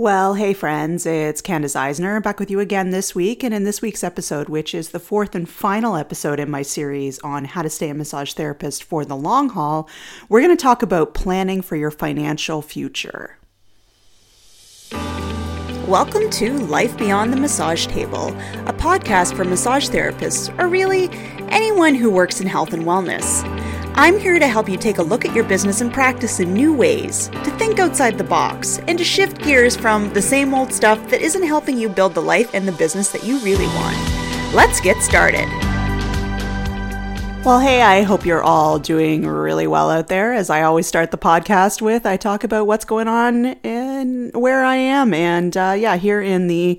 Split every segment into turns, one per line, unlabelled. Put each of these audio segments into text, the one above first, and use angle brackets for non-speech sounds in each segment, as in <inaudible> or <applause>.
Well, hey friends, it's Candace Eisner back with you again this week. And in this week's episode, which is the fourth and final episode in my series on how to stay a massage therapist for the long haul, we're going to talk about planning for your financial future. Welcome to Life Beyond the Massage Table, a podcast for massage therapists, or really anyone who works in health and wellness. I'm here to help you take a look at your business and practice in new ways, to think outside the box, and to shift gears from the same old stuff that isn't helping you build the life and the business that you really want. Let's get started. Well, hey, I hope you're all doing really well out there. As I always start the podcast with, I talk about what's going on and where I am. And uh, yeah, here in the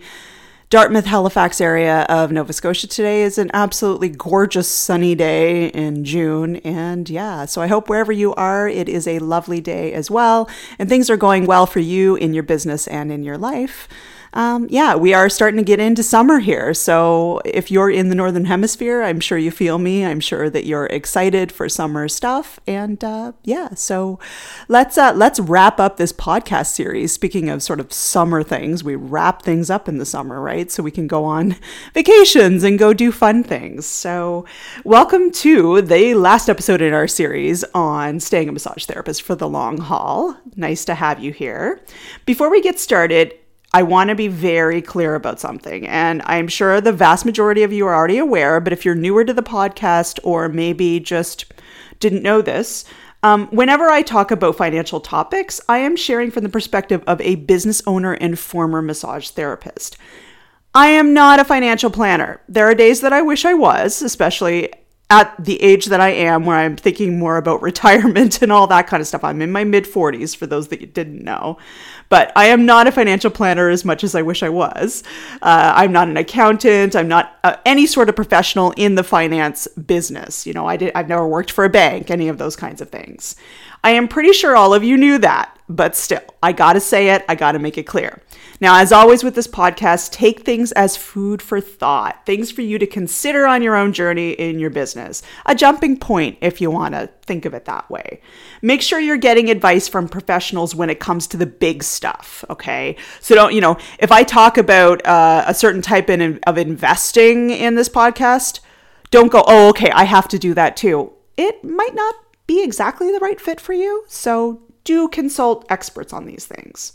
Dartmouth, Halifax area of Nova Scotia today is an absolutely gorgeous sunny day in June. And yeah, so I hope wherever you are, it is a lovely day as well. And things are going well for you in your business and in your life um, yeah, we are starting to get into summer here. So if you're in the Northern Hemisphere, I'm sure you feel me. I'm sure that you're excited for summer stuff. And uh, yeah, so let's uh, let's wrap up this podcast series. Speaking of sort of summer things, we wrap things up in the summer, right? So we can go on <laughs> vacations and go do fun things. So welcome to the last episode in our series on staying a massage therapist for the long haul. Nice to have you here. Before we get started, I want to be very clear about something. And I'm sure the vast majority of you are already aware, but if you're newer to the podcast or maybe just didn't know this, um, whenever I talk about financial topics, I am sharing from the perspective of a business owner and former massage therapist. I am not a financial planner. There are days that I wish I was, especially at the age that I am, where I'm thinking more about <laughs> retirement and all that kind of stuff. I'm in my mid 40s, for those that didn't know. But I am not a financial planner as much as I wish I was. Uh, I'm not an accountant. I'm not uh, any sort of professional in the finance business. You know, I did, I've never worked for a bank, any of those kinds of things. I am pretty sure all of you knew that, but still, I gotta say it, I gotta make it clear. Now, as always with this podcast, take things as food for thought, things for you to consider on your own journey in your business, a jumping point if you wanna think of it that way. Make sure you're getting advice from professionals when it comes to the big stuff, okay? So don't, you know, if I talk about uh, a certain type in, of investing in this podcast, don't go, oh, okay, I have to do that too. It might not be exactly the right fit for you. So do consult experts on these things.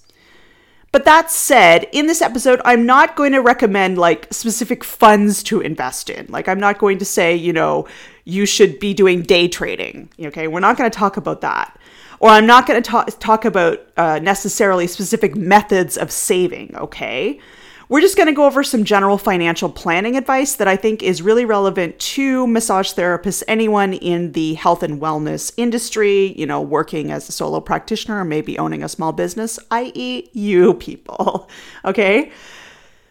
But that said, in this episode, I'm not going to recommend like specific funds to invest in. Like, I'm not going to say, you know, you should be doing day trading. Okay, we're not going to talk about that. Or I'm not going to talk, talk about uh, necessarily specific methods of saving. Okay, we're just going to go over some general financial planning advice that I think is really relevant to massage therapists, anyone in the health and wellness industry, you know, working as a solo practitioner or maybe owning a small business, i.e., you people. <laughs> Okay?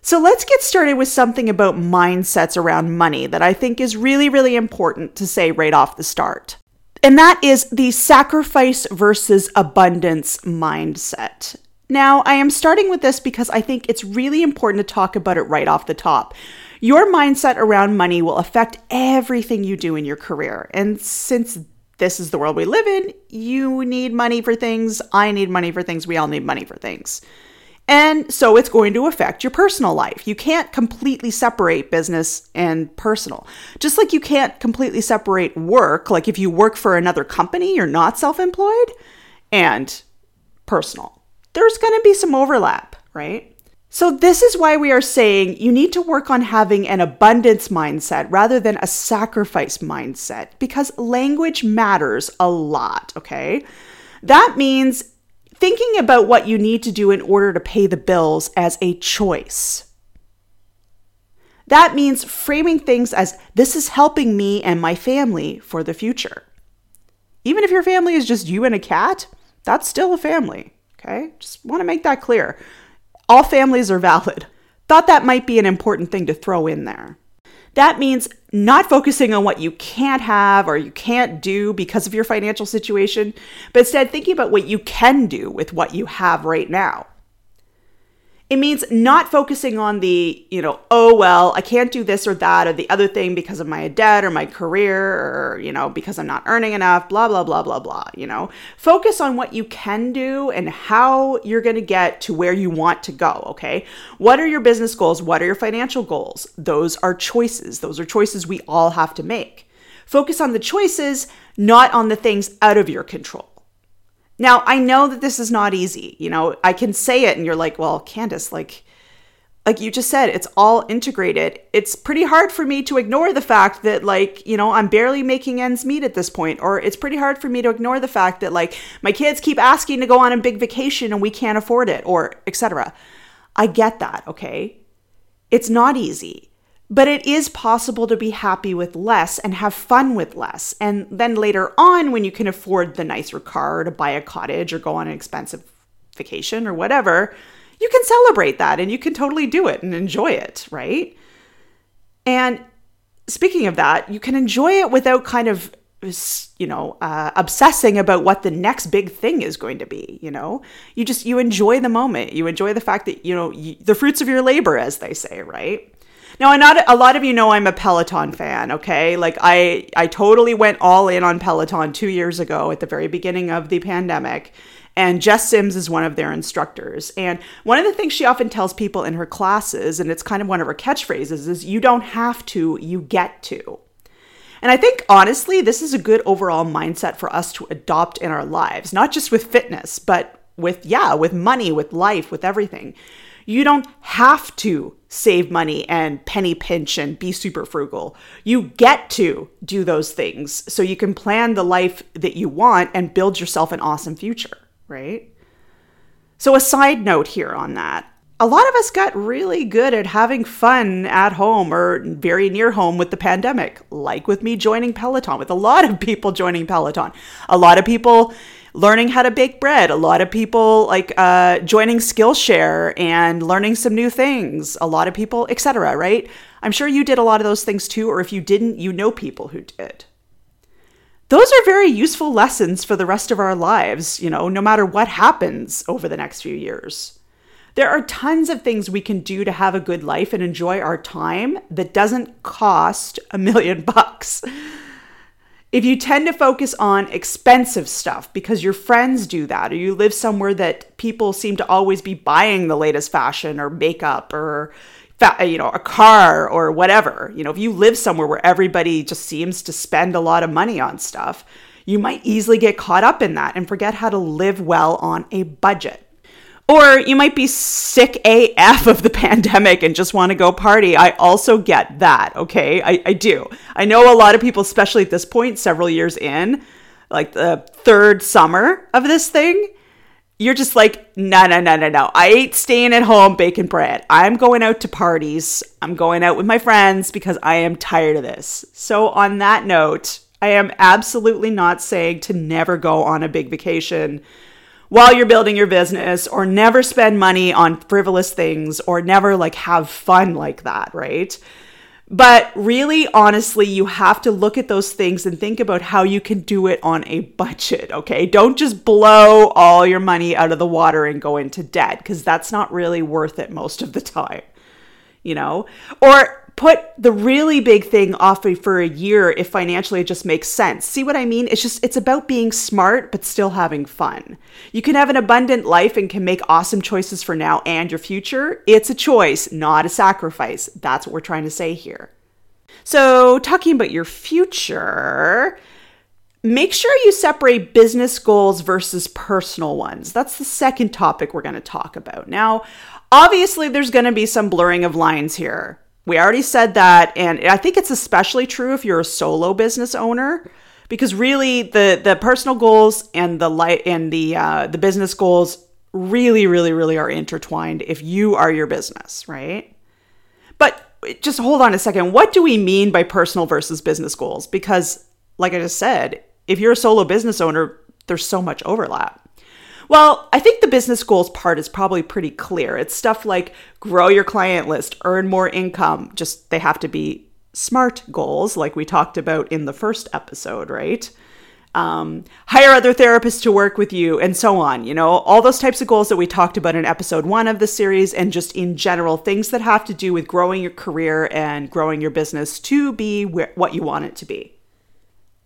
So let's get started with something about mindsets around money that I think is really, really important to say right off the start. And that is the sacrifice versus abundance mindset. Now, I am starting with this because I think it's really important to talk about it right off the top. Your mindset around money will affect everything you do in your career. And since this is the world we live in, you need money for things, I need money for things, we all need money for things. And so it's going to affect your personal life. You can't completely separate business and personal. Just like you can't completely separate work, like if you work for another company, you're not self employed, and personal there's going to be some overlap, right? So, this is why we are saying you need to work on having an abundance mindset rather than a sacrifice mindset because language matters a lot, okay? That means thinking about what you need to do in order to pay the bills as a choice. That means framing things as this is helping me and my family for the future. Even if your family is just you and a cat, that's still a family. Okay, just want to make that clear. All families are valid. Thought that might be an important thing to throw in there. That means not focusing on what you can't have or you can't do because of your financial situation, but instead thinking about what you can do with what you have right now. It means not focusing on the, you know, oh, well, I can't do this or that or the other thing because of my debt or my career or, you know, because I'm not earning enough, blah, blah, blah, blah, blah, you know. Focus on what you can do and how you're going to get to where you want to go, okay? What are your business goals? What are your financial goals? Those are choices. Those are choices we all have to make. Focus on the choices, not on the things out of your control. Now, I know that this is not easy. You know, I can say it and you're like, well, Candace, like, like you just said, it's all integrated. It's pretty hard for me to ignore the fact that, like, you know, I'm barely making ends meet at this point, or it's pretty hard for me to ignore the fact that, like, my kids keep asking to go on a big vacation and we can't afford it, or etc. I get that, okay? It's not easy. But it is possible to be happy with less and have fun with less. And then later on, when you can afford the nicer car to buy a cottage or go on an expensive vacation or whatever, you can celebrate that and you can totally do it and enjoy it, right? And speaking of that, you can enjoy it without kind of you know uh, obsessing about what the next big thing is going to be you know you just you enjoy the moment you enjoy the fact that you know you, the fruits of your labor as they say right now, I not a lot of you know I'm a Peloton fan, okay? Like I I totally went all in on Peloton 2 years ago at the very beginning of the pandemic. And Jess Sims is one of their instructors. And one of the things she often tells people in her classes, and it's kind of one of her catchphrases, is you don't have to, you get to. And I think honestly, this is a good overall mindset for us to adopt in our lives, not just with fitness, but with, yeah, with money, with life, with everything. You don't have to save money and penny pinch and be super frugal. You get to do those things so you can plan the life that you want and build yourself an awesome future, right? So, a side note here on that a lot of us got really good at having fun at home or very near home with the pandemic, like with me joining Peloton, with a lot of people joining Peloton. A lot of people learning how to bake bread. A lot of people like uh, joining Skillshare and learning some new things. A lot of people, etc. Right? I'm sure you did a lot of those things too, or if you didn't, you know people who did. Those are very useful lessons for the rest of our lives, you know, no matter what happens over the next few years. There are tons of things we can do to have a good life and enjoy our time that doesn't cost a million bucks. <laughs> If you tend to focus on expensive stuff because your friends do that, or you live somewhere that people seem to always be buying the latest fashion or makeup or you know a car or whatever, you know, if you live somewhere where everybody just seems to spend a lot of money on stuff, you might easily get caught up in that and forget how to live well on a budget. Or you might be sick AF of the <laughs> pandemic and just want to go party. I also get that, okay? I, I do. I know a lot of people, especially at this point, several years in, like the third summer of this thing, you're just like, no, no, no, no, no. I ain't staying at home baking bread. I'm going out to parties. I'm going out with my friends because I am tired of this. So, on that note, I am absolutely not saying to never go on a big vacation while you're building your business or never spend money on frivolous things or never like have fun like that, right? But really, honestly, you have to look at those things and think about how you can do it on a budget, okay? Don't just blow all your money out of the water and go into debt because that's not really worth it most of the time, you know? Or put the really big thing off for a year if financially it just makes sense. See what I mean? It's just, it's about being smart, but still having fun. You can have an abundant life and can make awesome choices for now and your future. It's a choice, not a sacrifice. That's what we're trying to say here. So, talking about your future, make sure you separate business goals versus personal ones. That's the second topic we're going to talk about. Now, obviously, there's going to be some blurring of lines here. We already said that, and I think it's especially true if you're a solo business owner, because really the the personal goals and the light and the uh, the business goals really, really, really are intertwined. If you are your business, right? But just hold on a second. What do we mean by personal versus business goals? Because, like I just said, if you're a solo business owner, there's so much overlap. Well, I think the business goals part is probably pretty clear. It's stuff like grow your client list, earn more income. Just they have to be smart goals, like we talked about in the first episode, right? um, hire other therapists to work with you, and so on. You know, all those types of goals that we talked about in episode one of the series, and just in general, things that have to do with growing your career and growing your business to be wh- what you want it to be.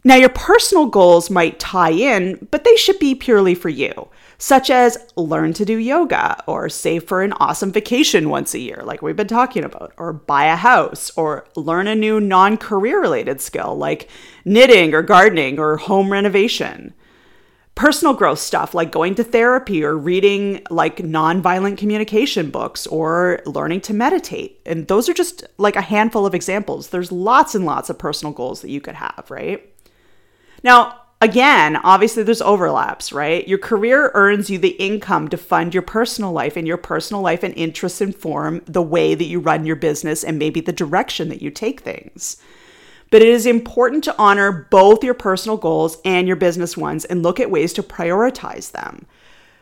Now, your personal goals might tie in, but they should be purely for you, such as learn to do yoga, or save for an awesome vacation once a year, like we've been talking about, or buy a house, or learn a new non career related skill like knitting or gardening or home renovation. Personal growth stuff like going to therapy or reading like nonviolent communication books or learning to meditate. And those are just like a handful of examples. There's lots and lots of personal goals that you could have, right? Now, again, obviously there's overlaps, right? Your career earns you the income to fund your personal life, and your personal life and interests inform the way that you run your business and maybe the direction that you take things. But it is important to honor both your personal goals and your business ones and look at ways to prioritize them.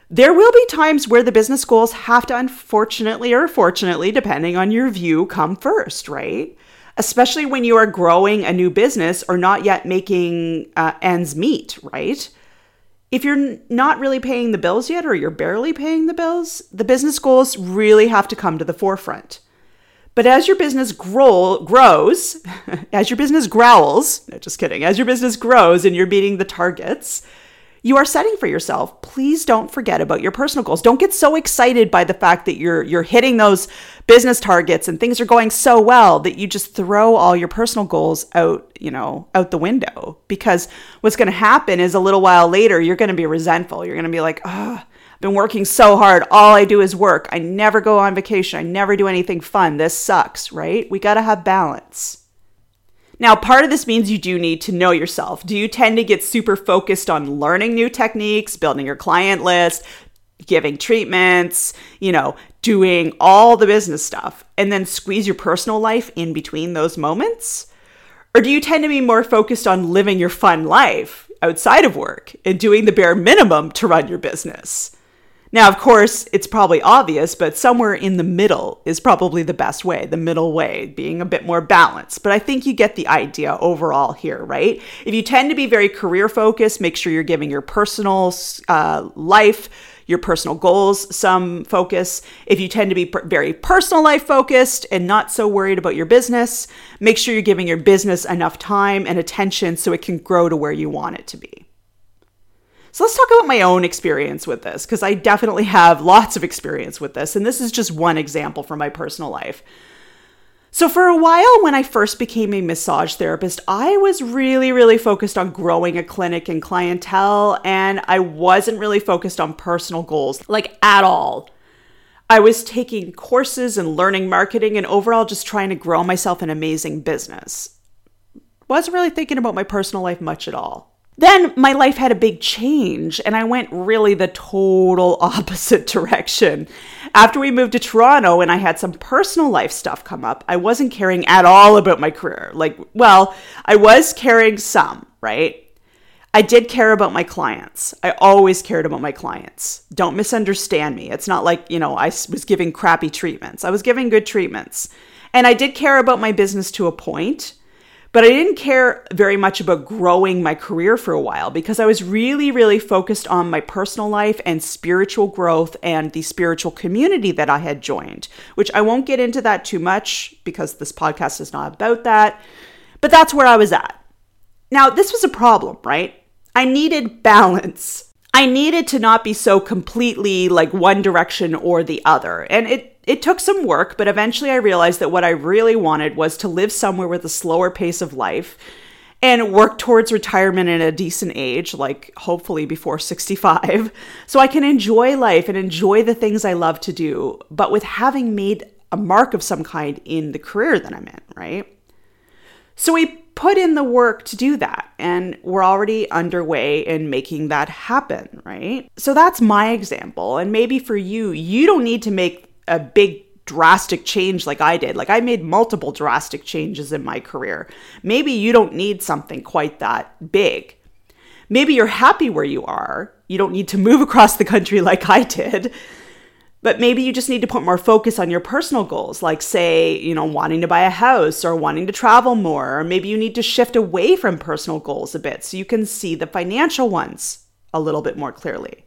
There will be times where the business goals have to, unfortunately or fortunately, depending on your view, come first, right? Especially when you are growing a new business or not yet making uh, ends meet, right? If you're not really paying the bills yet or you're barely paying the bills, the business goals really have to come to the forefront. But as your business grow, grows, <laughs> as your business growls, no, just kidding, as your business grows and you're meeting the targets, you are setting for yourself, please don't forget about your personal goals. Don't get so excited by the fact that you're you're hitting those business targets and things are going so well that you just throw all your personal goals out, you know, out the window. Because what's going to happen is a little while later you're going to be resentful. You're going to be like, "Oh, I've been working so hard. All I do is work. I never go on vacation. I never do anything fun. This sucks, right? We got to have balance." Now, part of this means you do need to know yourself. Do you tend to get super focused on learning new techniques, building your client list, giving treatments, you know, doing all the business stuff, and then squeeze your personal life in between those moments? Or do you tend to be more focused on living your fun life outside of work and doing the bare minimum to run your business? Now, of course, it's probably obvious, but somewhere in the middle is probably the best way, the middle way, being a bit more balanced. But I think you get the idea overall here, right? If you tend to be very career focused, make sure you're giving your personal uh, life, your personal goals some focus. If you tend to be per- very personal life focused and not so worried about your business, make sure you're giving your business enough time and attention so it can grow to where you want it to be. So let's talk about my own experience with this, because I definitely have lots of experience with this, and this is just one example from my personal life. So, for a while, when I first became a massage therapist, I was really, really focused on growing a clinic and clientele, and I wasn't really focused on personal goals, like at all. I was taking courses and learning marketing and overall just trying to grow myself an amazing business. Wasn't really thinking about my personal life much at all. Then my life had a big change and I went really the total <laughs> opposite direction. After we moved to Toronto and I had some personal life stuff come up, I wasn't caring at all about my career. Like, well, I was caring some, right? I did care about my clients. I always cared about my clients. Don't misunderstand me. It's not like, you know, I was giving crappy treatments. I was giving good treatments. And I did care about my business to a point but I didn't care very much about growing my career for a while because I was really, really focused on my personal life and spiritual growth and the spiritual community that I had joined, which I won't get into that too much because this podcast is not about that. But that's where I was at. Now, this was a problem, right? I needed balance. I needed to not be so completely like one direction or the other. And it it took some work, but eventually I realized that what I really wanted was to live somewhere with a slower pace of life and work towards retirement at a decent age, like hopefully before 65, <laughs> so I can enjoy life and enjoy the things I love to do, but with having made a mark of some kind in the career that I'm in, right? So we put in the work to do that, and we're already underway in making that happen, right? So that's my example. And maybe for you, you don't need to make a big drastic change like I did. Like I made multiple drastic changes in my career. Maybe you don't need something quite that big. Maybe you're happy where you are. You don't need to <laughs> move across the country like I did. But maybe you just need to put more focus on your personal goals, like, say, you know, wanting to buy a house or wanting to travel more. Or maybe you need to shift away from personal goals a bit so you can see the financial ones a little bit more clearly.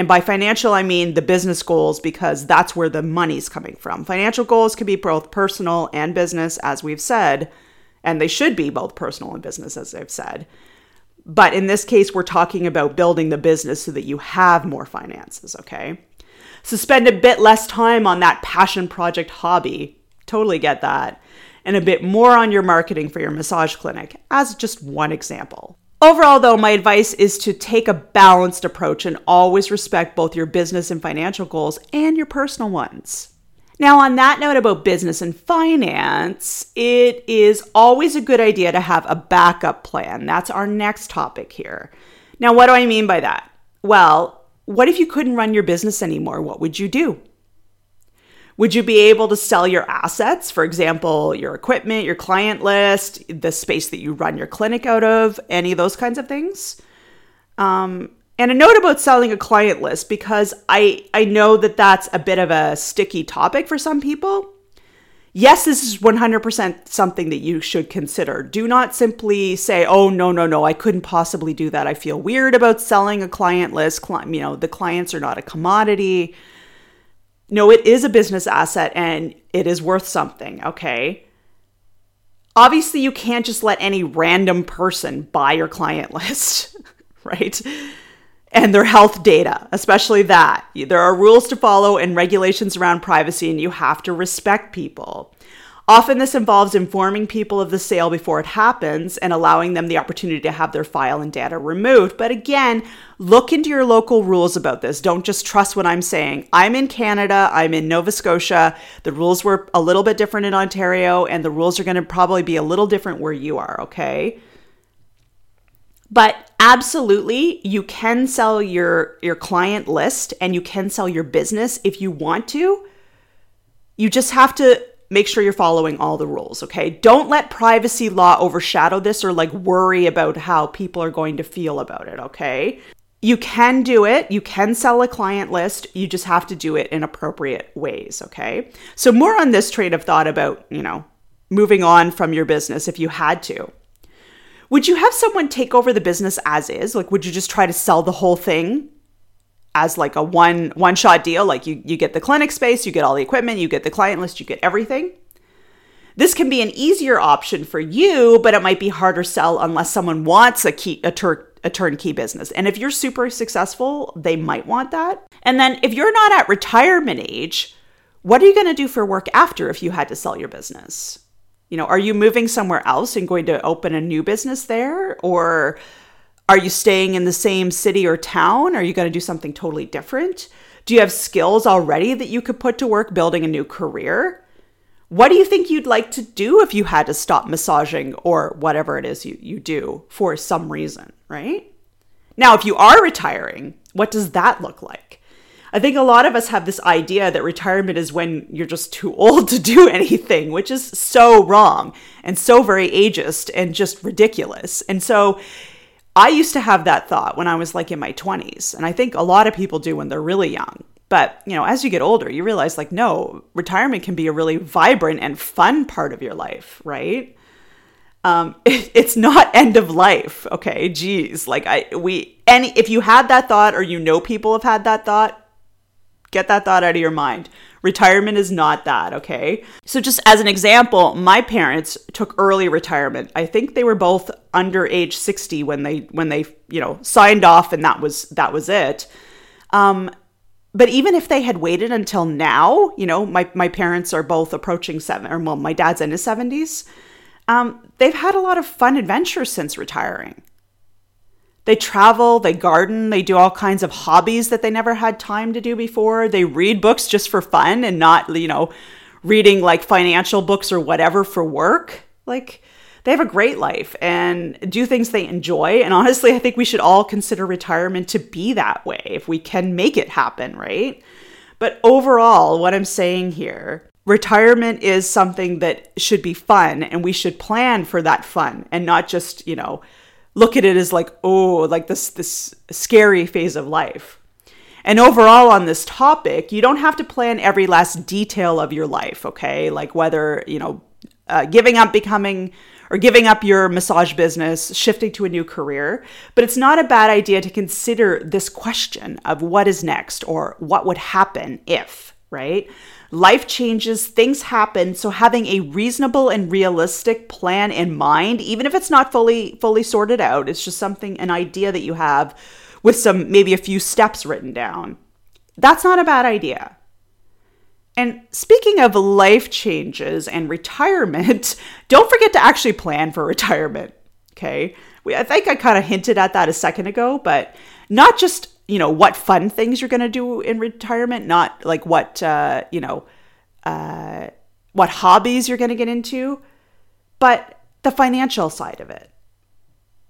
And by financial, I mean the business goals because that's where the money's coming from. Financial goals can be both personal and business, as we've said, and they should be both personal and business, as I've said. But in this case, we're talking about building the business so that you have more finances, okay? So spend a bit less time on that passion project hobby. Totally get that. And a bit more on your marketing for your massage clinic, as just one example. Overall, though, my advice is to take a balanced approach and always respect both your business and financial goals and your personal ones. Now, on that note about business and finance, it is always a good idea to have a backup plan. That's our next topic here. Now, what do I mean by that? Well, what if you couldn't run your business anymore? What would you do? Would you be able to sell your assets, for example, your equipment, your client list, the space that you run your clinic out of, any of those kinds of things? Um, and a note about selling a client list because I I know that that's a bit of a sticky topic for some people. Yes, this is 100% something that you should consider. Do not simply say, "Oh, no, no, no, I couldn't possibly do that. I feel weird about selling a client list. You know, the clients are not a commodity." No, it is a business asset and it is worth something, okay? Obviously, you can't just let any random person buy your client <laughs> list, right? And their health data, especially that. There are rules to follow and regulations around privacy, and you have to respect people. Often, this involves informing people of the sale before it happens and allowing them the opportunity to have their file and data removed. But again, look into your local rules about this. Don't just trust what I'm saying. I'm in Canada, I'm in Nova Scotia. The rules were a little bit different in Ontario, and the rules are going to probably be a little different where you are, okay? But absolutely, you can sell your, your client list and you can sell your business if you want to. You just have to make sure you're following all the rules, okay? Don't let privacy law overshadow this or like worry about how people are going to feel about it, okay? You can do it. You can sell a client list. You just have to do it in appropriate ways, okay? So, more on this train of thought about, you know, moving on from your business if you had to. Would you have someone take over the business as is? Like, would you just try to sell the whole thing as like a one one shot deal like you you get the clinic space you get all the equipment you get the client list you get everything. This can be an easier option for you but it might be harder sell unless someone wants a key a, tur- a turnkey business. And if you're super successful they might want that. And then if you're not at retirement age what are you going to do for work after if you had to sell your business? You know are you moving somewhere else and going to open a new business there? Or are you staying in the same city or town? Are you going to do something totally different? Do you have skills already that you could put to work building a new career? What do you think you'd like to do if you had to stop massaging or whatever it is you, you do for some reason, right? Now, if you are retiring, what does that look like? I think a lot of us have this idea that retirement is when you're just too <laughs> old to do anything, which is so wrong and so very ageist and just ridiculous. And so I used to have that thought when I was like in my 20s, and I think a lot of people do when they're really young. But, you know, as you get older, you realize like no, retirement can be a really vibrant and fun part of your life, right? Um, <laughs> it, it's not end of life, okay? Geez, like I we any if you had that thought or you know people have had that thought, get that thought out of your mind. Retirement is not that, okay? So, just as an example, my parents took early retirement. I think they were both under age 60 when they when they, you know, signed off and that was that was it. Um, but even if they had waited until now, you know, my, my parents are both approaching seven, or well, my dad's in his 70s. Um, they've had a lot of fun adventures since retiring. They travel, they garden, they do all kinds of hobbies that they never had time to do before. They read books just for fun and not, you know, reading like financial books or whatever for work. Like, they have a great life and do things they enjoy. And honestly, I think we should all consider retirement to be that way if we can make it happen, right? But overall, what I'm saying here, retirement is something that should be fun and we should plan for that fun and not just, you know, look at it as like, oh, like this this scary phase of life. And overall, on this topic, you don't have to plan every last detail of your life, okay? Like whether, you know, uh, giving up becoming or giving up your massage business, shifting to a new career. But it's not a bad idea to consider this question of what is next or what would happen if, right? Life changes, things happen, so having a reasonable and realistic plan in mind, even if it's not fully fully sorted out, it's just something an idea that you have with some maybe a few steps written down. That's not a bad idea. And speaking of life changes and retirement, <laughs> don't forget to actually plan for retirement. Okay. We, I think I kind of hinted at that a second ago, but not just, you know, what fun things you're going to do in retirement, not like what, uh, you know, uh, what hobbies you're going to get into, but the financial side of it.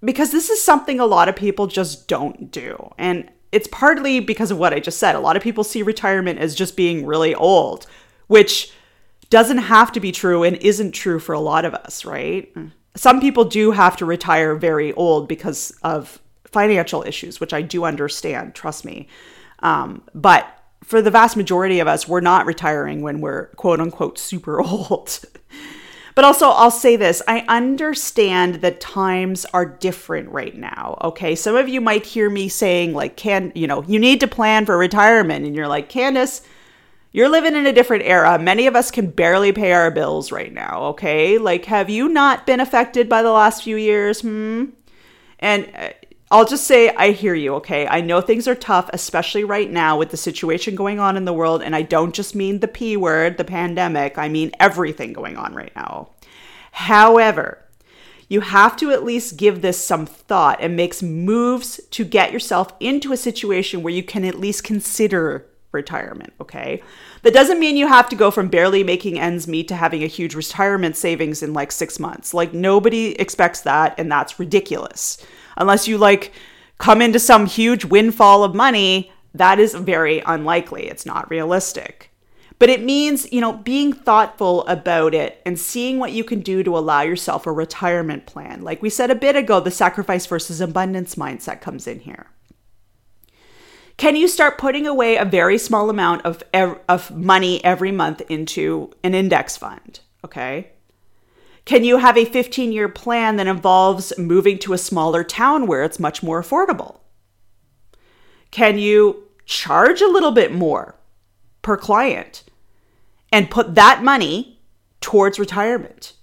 Because this is something a lot of people just don't do. And it's partly because of what I just said. A lot of people see retirement as just being really old, which doesn't have to be true and isn't true for a lot of us, right? Some people do have to retire very old because of financial issues, which I do understand, trust me. Um, but for the vast majority of us, we're not retiring when we're quote unquote super <laughs> old. But also, I'll say this I understand that times are different right now. Okay. Some of you might hear me saying, like, can, you know, you need to plan for retirement. And you're like, Candace, you're living in a different era. Many of us can barely pay our bills right now. Okay. Like, have you not been affected by the last few years? Hmm. And uh, I'll just say I hear you, okay? I know things are tough, especially right now with the situation going on in the world. And I don't just mean the P word, the pandemic, I mean everything going on right now. However, you have to at least give this some thought and make moves to get yourself into a situation where you can at least consider retirement, okay? That doesn't mean you have to go from barely making ends meet to having a huge retirement savings in like six months. Like, nobody expects that, and that's ridiculous unless you like come into some huge windfall of money, that is very unlikely. It's not realistic. But it means, you know, being thoughtful about it and seeing what you can do to allow yourself a retirement plan. Like we said a bit ago, the sacrifice versus abundance mindset comes in here. Can you start putting away a very small amount of, of money every month into an index fund? Okay. Can you have a 15 year plan that involves moving to a smaller town where it's much more affordable? Can you charge a little bit more per client and put that money towards retirement?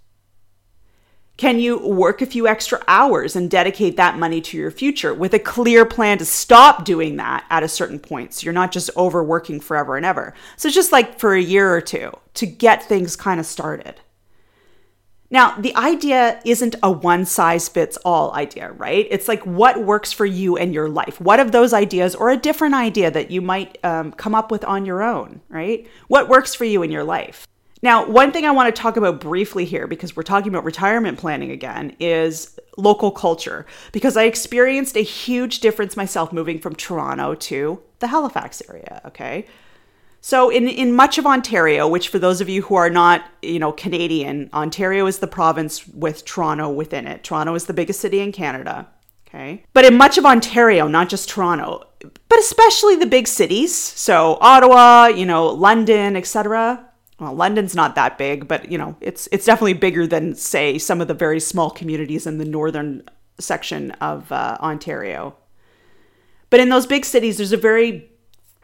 Can you work a few extra hours and dedicate that money to your future with a clear plan to stop doing that at a certain point? So you're not just overworking forever and ever. So just like for a year or two to get things kind of started. Now, the idea isn't a one size fits all idea, right? It's like what works for you and your life. What of those ideas, or a different idea that you might um, come up with on your own, right? What works for you in your life? Now, one thing I want to talk about briefly here, because we're talking about retirement planning again, is local culture. Because I experienced a huge difference myself moving from Toronto to the Halifax area, okay? So in, in much of Ontario, which for those of you who are not, you know, Canadian, Ontario is the province with Toronto within it. Toronto is the biggest city in Canada. Okay. But in much of Ontario, not just Toronto, but especially the big cities, so Ottawa, you know, London, etc. Well, London's not that big, but you know, it's it's definitely bigger than say some of the very small communities in the northern section of uh, Ontario. But in those big cities, there's a very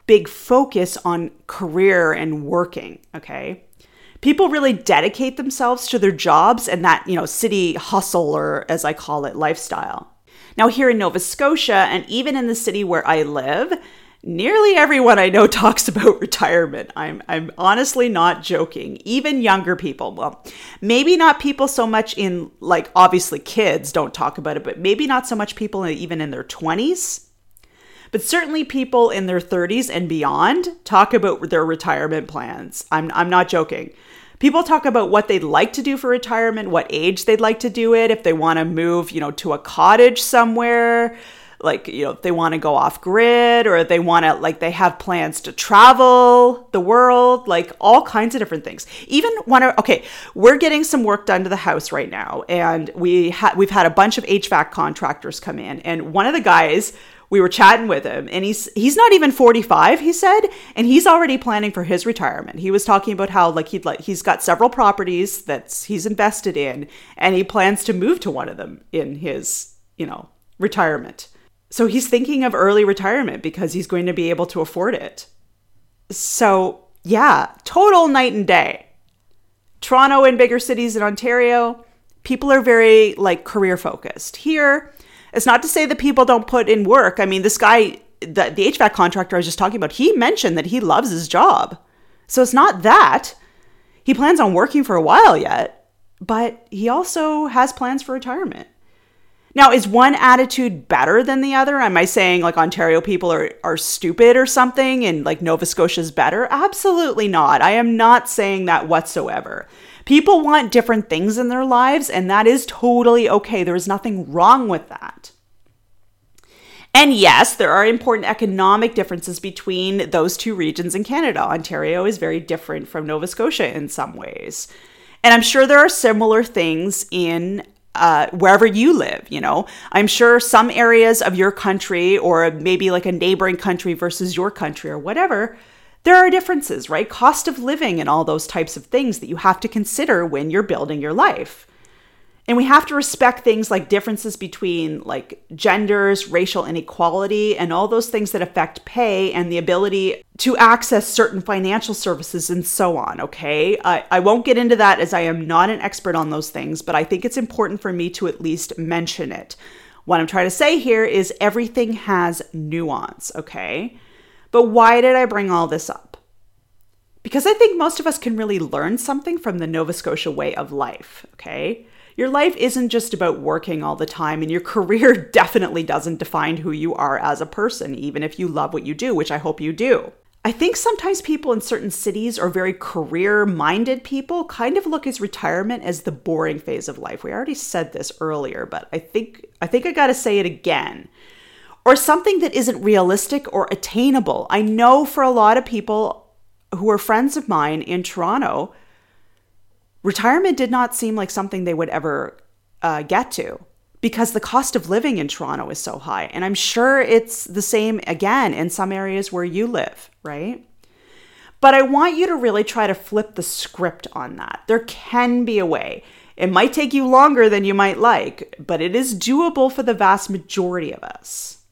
big focus on career and working, okay? People really dedicate themselves to their jobs and that, you know, city hustle or as I call it, lifestyle. Now, here in Nova Scotia and even in the city where I live, nearly everyone I know <laughs> talks about retirement. I'm I'm honestly not joking. Even younger people, well, maybe not people so much in like obviously kids don't talk about it, but maybe not so much people even in their 20s but certainly people in their 30s and beyond talk about their retirement plans. I'm, I'm not joking. People talk about what they'd like to do for retirement, what age they'd like to do it, if they want to move, you know, to a cottage somewhere, like, you know, if they want to go off grid or they want to, like, they have plans to travel the world, like all kinds of different things. Even to, okay, we're getting some work done to the house right now. And we had, we've had a bunch of HVAC contractors come in. And one of the guys we were chatting with him and he's he's not even 45 he said and he's already planning for his retirement. He was talking about how like he'd like he's got several properties that he's invested in and he plans to move to one of them in his you know retirement. So he's thinking of early retirement because he's going to be able to afford it. So yeah total night and day. Toronto and bigger cities in ontario people are very like career focused here it's not to say that people don't put in work. I mean, this guy, the, the HVAC contractor I was just talking about, he mentioned that he loves his job. So it's not that. He plans on working for a while yet, but he also has plans for retirement. Now, is one attitude better than the other? Am I saying like Ontario people are, are stupid or something and like Nova Scotia's better? Absolutely not. I am not saying that whatsoever. People want different things in their lives, and that is totally okay. There is nothing wrong with that. And yes, there are important economic differences between those two regions in Canada. Ontario is very different from Nova Scotia in some ways. And I'm sure there are similar things in uh, wherever you live. You know, I'm sure some areas of your country, or maybe like a neighboring country versus your country, or whatever, there are differences, right? Cost of living and all those types of things that you have to consider when you're building your life. And we have to respect things like differences between like genders, racial inequality, and all those things that affect pay and the ability to access certain financial services and so on. Okay. I, I won't get into that as I am not an expert on those things, but I think it's important for me to at least mention it. What I'm trying to say here is everything has nuance. Okay. But why did I bring all this up? Because I think most of us can really learn something from the Nova Scotia way of life, okay? Your life isn't just about working all the time, and your <laughs> career definitely doesn't define who you are as a person, even if you love what you do, which I hope you do. I think sometimes people in certain cities or very career minded people kind of look at retirement as the boring phase of life. We already said this earlier, but I think I think I got to say it again or something that isn't realistic or attainable. I know for a lot of people who are friends of mine in Toronto, retirement did not seem like something they would ever uh, get to because the cost of living in Toronto is so high. And I'm sure it's the same again in some areas where you live, right? But I want you to really try to flip the script on that. There can be a way. It might take you longer than you might like, but it is doable for the vast majority of us.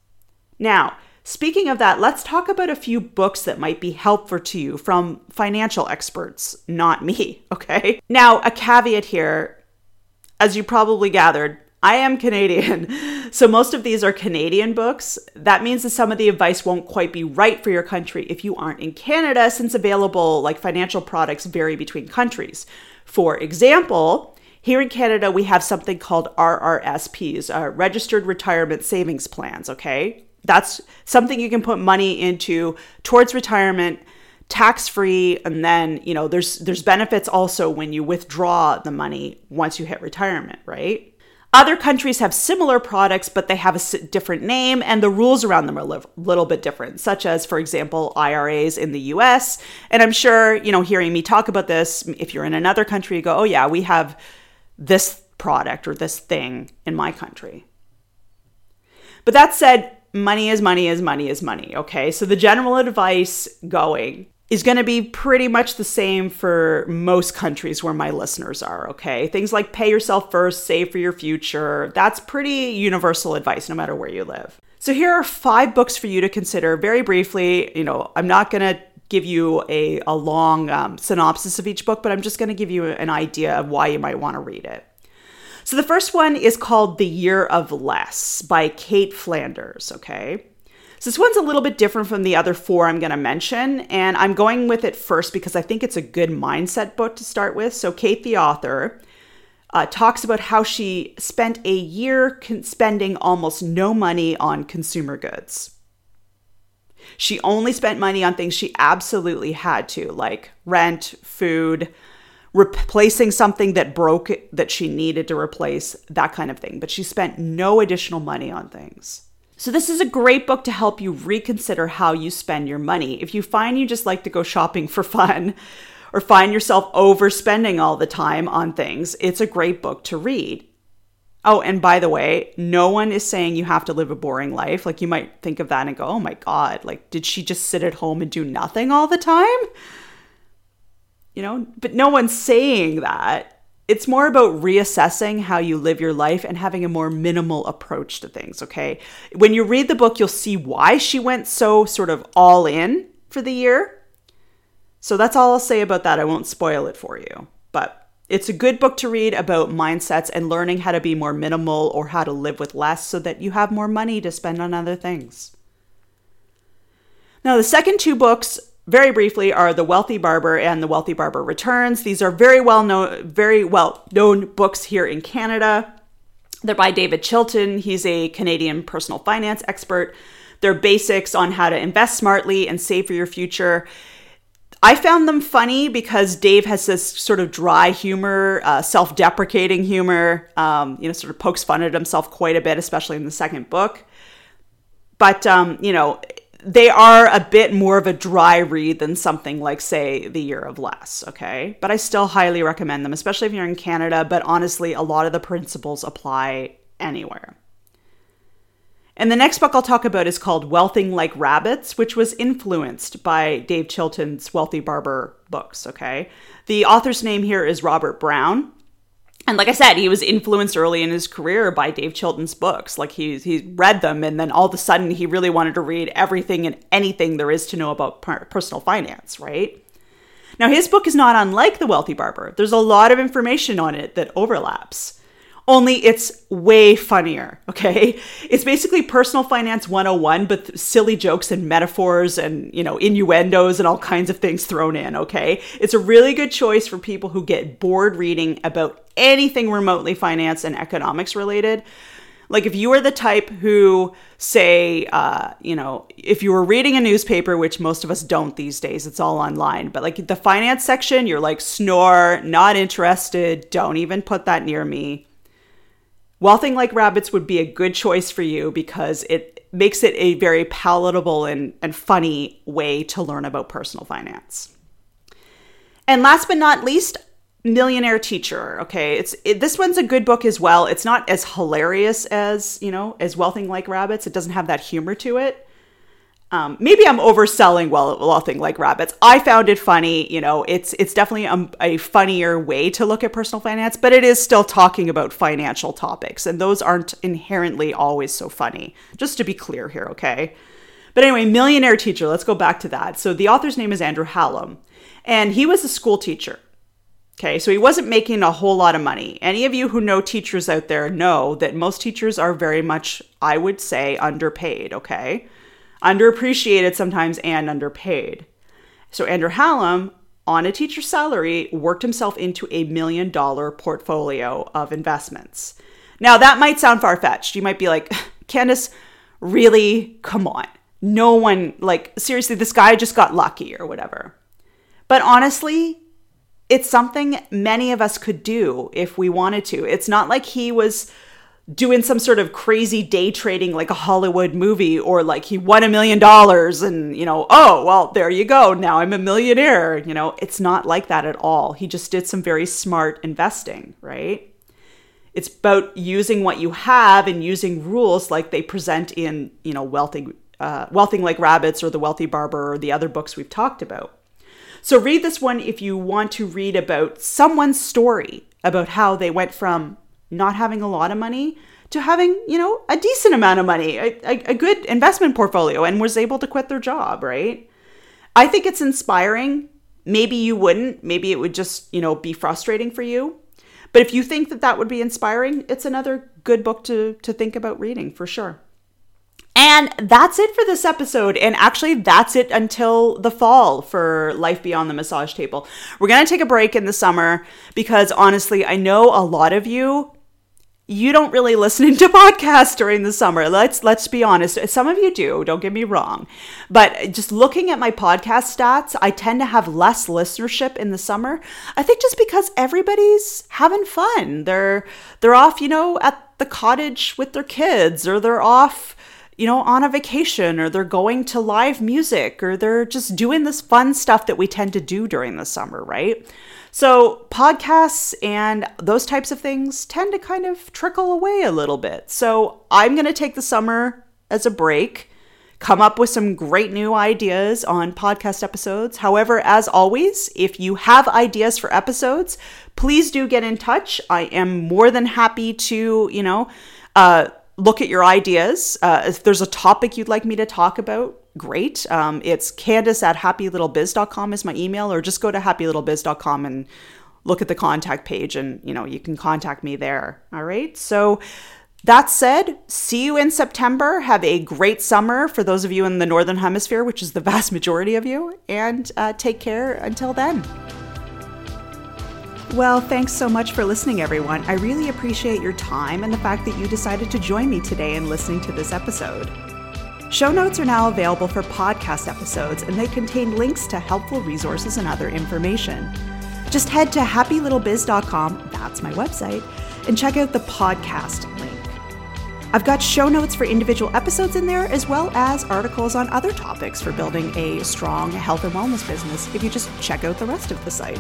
Now, speaking of that, let's talk about a few books that might be helpful to you from financial experts, not me, <laughs> okay? Now, a caveat here as you probably gathered, I am Canadian, <laughs> so most of these are Canadian books. That means that some of the advice won't quite be right for your country if you aren't in Canada, since available like financial products vary between countries. For example, here in Canada, we have something called RRSPs, uh, Registered Retirement Savings Plans, okay? That's something you can put money into towards retirement tax free and then you know there's there's benefits also when you withdraw the money once you hit retirement right? Other countries have similar products but they have a different name and the rules around them are a li- little bit different such as for example IRAs in the US and I'm sure you know hearing me talk about this if you're in another country you go oh yeah we have this product or this thing in my country. But that said money is money is money is money. Okay. So the general advice going is going to be pretty much the same for most countries where my listeners are. Okay. Things like pay yourself first, save for your future. That's pretty universal advice no matter where you live. So here are five books for you to consider very briefly. You know, I'm not going to give you a, a long um, synopsis of each book, but I'm just going to give you an idea of why you might want to read it. So the first one is called The Year of Less by Cait Flanders, okay? So this one's a little bit different from the other four I'm going to mention, and I'm going with it first because I think it's a good mindset book to start with. So Cait, the author, uh, talks about how she spent a year con- spending almost no money on consumer goods. She only spent money on things she absolutely had to, like rent, food, replacing something that broke that she needed to replace, that kind of thing. But she spent no additional money on things. So, this is a great book to help you reconsider how you spend your money. If you find you just like to go shopping for fun or find yourself overspending all the time on things, it's a great book to read. Oh, and by the way, no one is saying you have to live a boring life. Like you might think of that and go, "Oh my god, like did she just sit at home and do nothing all the time?" You know, but no one's saying that. It's more about reassessing how you live your life and having a more minimal approach to things, okay? When you read the book, you'll see why she went so sort of all in for the year. So that's all I'll say about that. I won't spoil it for you. But it's a good book to read about mindsets and learning how to be more minimal or how to live with less so that you have more money to spend on other things. Now, the second two books, very briefly, are The Wealthy Barber and The Wealthy Barber Returns. These are very well known, very well known books here in Canada. They're by David Chilton. He's a Canadian personal finance expert. They're basics on how to invest smartly and save for your future. I found them funny because Dave has this sort of dry humor, uh, self deprecating humor, um, you know, sort of pokes fun at himself quite a bit, especially in the second book. But, um, you know, they are a bit more of a dry read than something like, say, The Year of Less, okay? But I still highly recommend them, especially if you're in Canada. But honestly, a lot of the principles apply anywhere. And the next book I'll talk about is called Wealthing Like Rabbits, which was influenced by Dave Chilton's Wealthy Barber books, okay? The author's name here is Robert Brown. And like I said, he was influenced early in his career by Dave Chilton's books. Like he he read them, and then all of a sudden he really wanted to read everything and anything there is to know about personal finance, right? Now his book is not unlike The Wealthy Barber. There's a lot of information on it that overlaps only it's way funnier, okay? <laughs> It's basically personal finance 101 but silly jokes and metaphors and, you know, innuendos and all kinds of things thrown in, okay? It's a really good choice for people who get bored reading about anything remotely finance and economics related. Like if you are the type who say, uh, you know, if you were reading a newspaper, which most of us don't these days, it's all online, but like the finance section, you're like, snore, not interested, don't even put that near me Wealthing Like Rabbits would be a good choice for you because it makes it a very palatable and, and funny way to learn about personal finance. And last but not least, Millionaire Teacher. Okay, it's it, this one's a good book as well. It's not as hilarious as you know as Wealthing Like Rabbits. It doesn't have that humor to it, um, maybe I'm overselling well, Wealthing Like Rabbits. I found it funny. You know, it's it's definitely a, a, funnier way to look at personal finance, but it is still talking about financial topics, and those aren't inherently always so funny. Just to be clear here, okay? But anyway, Millionaire Teacher. Let's go back to that. So the author's name is Andrew Hallam, and he was a school teacher. Okay, so he wasn't making a whole lot of money. Any of you who know teachers out there know that most teachers are very much, I would say, underpaid. Okay underappreciated sometimes and underpaid. So Andrew Hallam, on a teacher's salary, worked himself into a million dollar portfolio of investments. Now, that might sound far fetched. You might be like, <sighs> Candice, really? Come on. No one, like, seriously, this guy just got lucky or whatever. But honestly, it's something many of us could do if we wanted to. It's not like he was doing some sort of crazy day trading like a Hollywood movie or like he won a million dollars and you know oh well there you go. Now I'm a millionaire. You know it's not like that at all. He just did some very smart investing right? It's about using what you have and using rules like they present in you know wealthy uh, wealthing like rabbits or the wealthy barber or the other books we've talked about. So read this one if you want to read about someone's story about how they went from not having a lot of money to having, you know, a decent amount of money, a, a, a good investment portfolio, and was able to quit their job, right? I think it's inspiring. Maybe you wouldn't. Maybe it would just, you know, be frustrating for you. But if you think that that would be inspiring, it's another good book to to think about reading for sure. And that's it for this episode. And actually, that's it until the fall for Life Beyond the Massage Table. We're going to take a break in the summer because honestly, I know a lot of you you don't really listen <laughs> to podcasts during the summer. Let's let's be honest. Some of you do, don't get me wrong. But just looking at my podcast stats, I tend to have less listenership in the summer. I think just because everybody's having fun. They're they're off, you know, at the cottage with their kids or they're off you know, on a vacation or they're going to live music or they're just doing this fun stuff that we tend to do during the summer, right? So, podcasts and those types of things tend to kind of trickle away a little bit. So, I'm going to take the summer as a break come up with some great new ideas on podcast episodes. However, as always, if you have ideas for episodes, please do get in touch. I am more than happy to, you know, uh, look at your ideas. Uh, if there's a topic you'd like me to talk about, great. Um, it's Candice at happylittlebiz.com is my email, or just go to happylittlebiz.com and look at the contact page and, you know, you can contact me there. All right. So, that said, see you in September. Have a great summer for those of you in the Northern Hemisphere, which is the <laughs> vast majority of you, and uh, take care until then. Well, thanks so much for listening, everyone. I really appreciate your time and the fact that you decided to join me today in listening to this episode. Show notes are now available for podcast episodes, and they contain links to helpful resources and other information. Just head to happylittlebiz.com, that's my website, and check out the podcast link. I've got show notes for individual episodes in there, as well as articles on other topics for building a strong health and wellness business if you just check out the rest of the site.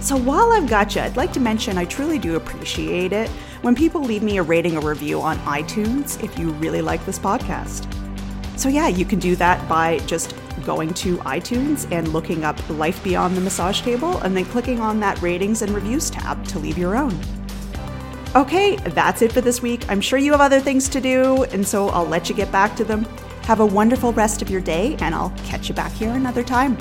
So while I've got you, I'd like to mention I truly do appreciate it when people leave me a rating or review on iTunes if you really like this podcast. So, yeah, you can do that by just going to iTunes and looking up Life Beyond the Massage Table and then clicking on that ratings and reviews tab to leave your own. Okay, that's it for this week. I'm sure you have other things to do, and so I'll let you get back to them. Have a wonderful rest of your day, and I'll catch you back here another time.